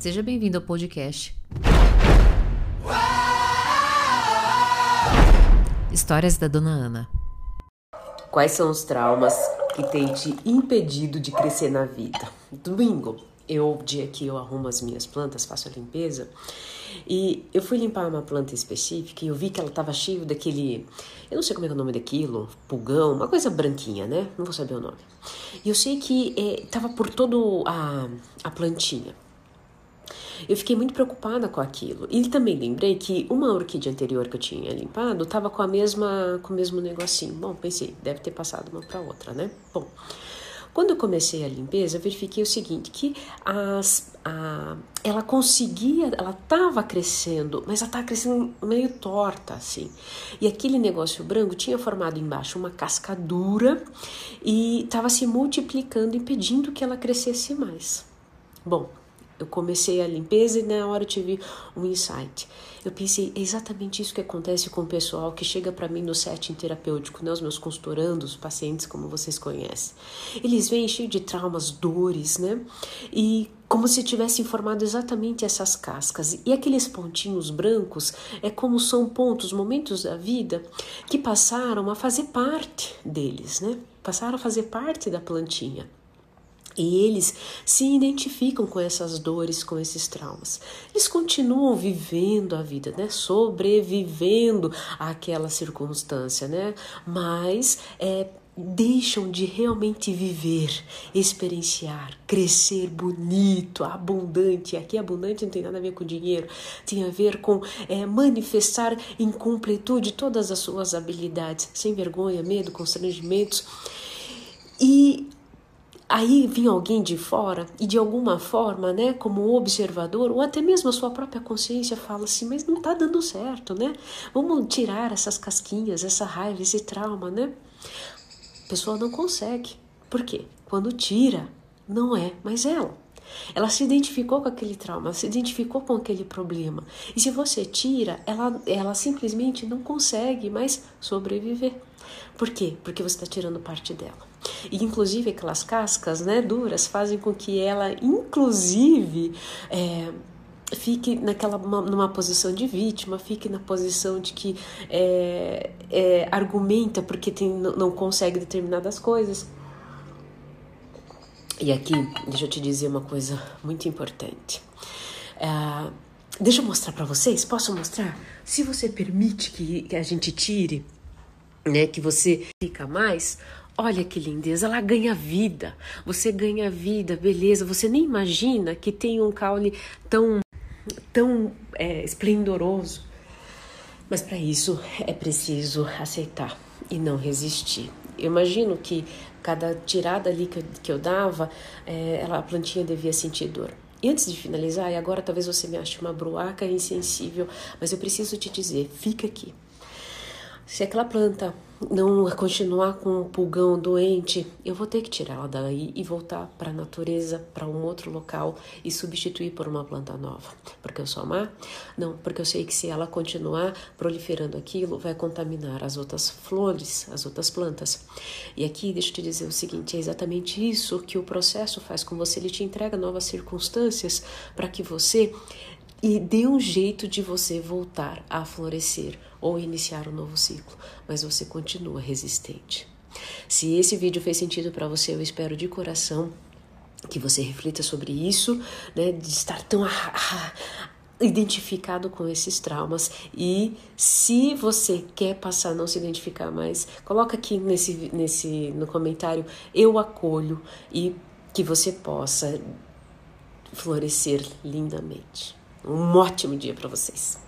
Seja bem-vindo ao podcast. Histórias da Dona Ana. Quais são os traumas que têm te impedido de crescer na vida? Domingo, eu, dia que eu arrumo as minhas plantas, faço a limpeza, e eu fui limpar uma planta específica e eu vi que ela estava cheia daquele, eu não sei como é, é o nome daquilo, pulgão, uma coisa branquinha, né? Não vou saber o nome. E eu sei que estava é, por todo a, a plantinha. Eu fiquei muito preocupada com aquilo. E também lembrei que uma orquídea anterior que eu tinha limpado estava com a mesma com o mesmo negocinho. Bom, pensei, deve ter passado uma para outra, né? Bom, quando eu comecei a limpeza, eu verifiquei o seguinte, que as, a, ela conseguia, ela estava crescendo, mas ela estava crescendo meio torta, assim. E aquele negócio branco tinha formado embaixo uma cascadura e estava se multiplicando, impedindo que ela crescesse mais. Bom, eu comecei a limpeza e na hora eu tive um insight. Eu pensei, é exatamente isso que acontece com o pessoal que chega para mim no setting terapêutico, né? os meus consultorandos, pacientes, como vocês conhecem. Eles vêm cheios de traumas, dores, né? E como se tivessem formado exatamente essas cascas. E aqueles pontinhos brancos é como são pontos, momentos da vida que passaram a fazer parte deles, né? Passaram a fazer parte da plantinha. E eles se identificam com essas dores, com esses traumas. Eles continuam vivendo a vida, né? Sobrevivendo àquela circunstância, né? Mas é, deixam de realmente viver, experienciar, crescer bonito, abundante. Aqui abundante não tem nada a ver com dinheiro, tem a ver com é, manifestar em completude todas as suas habilidades, sem vergonha, medo, constrangimentos. E Aí vinha alguém de fora e de alguma forma, né, como observador, ou até mesmo a sua própria consciência fala assim, mas não está dando certo, né? Vamos tirar essas casquinhas, essa raiva, esse trauma, né? A pessoa não consegue. Por quê? Quando tira, não é mais ela. Ela se identificou com aquele trauma, se identificou com aquele problema. E se você tira, ela, ela simplesmente não consegue mais sobreviver. Por quê? Porque você está tirando parte dela. E inclusive aquelas cascas né, duras fazem com que ela, inclusive, é, fique naquela numa posição de vítima, fique na posição de que é, é, argumenta porque tem, não consegue determinadas coisas. E aqui, deixa eu te dizer uma coisa muito importante. É, deixa eu mostrar para vocês. Posso mostrar? Se você permite que, que a gente tire, né, que você fica mais, Olha que lindeza, ela ganha vida. Você ganha vida, beleza. Você nem imagina que tem um caule tão, tão é, esplendoroso. Mas para isso é preciso aceitar e não resistir. Eu imagino que cada tirada ali que eu, que eu dava, é, ela, a plantinha devia sentir dor. E antes de finalizar, e agora talvez você me ache uma bruaca insensível, mas eu preciso te dizer: fica aqui. Se aquela planta não continuar com um pulgão doente, eu vou ter que tirá-la daí e voltar para a natureza, para um outro local e substituir por uma planta nova. Porque eu sou má? Não, porque eu sei que se ela continuar proliferando aquilo, vai contaminar as outras flores, as outras plantas. E aqui, deixa eu te dizer o seguinte: é exatamente isso que o processo faz com você. Ele te entrega novas circunstâncias para que você e dê um jeito de você voltar a florescer ou iniciar um novo ciclo, mas você continua resistente. Se esse vídeo fez sentido para você, eu espero de coração que você reflita sobre isso, né, de estar tão identificado com esses traumas e se você quer passar a não se identificar mais, coloca aqui nesse, nesse no comentário eu acolho e que você possa florescer lindamente. Um ótimo dia para vocês.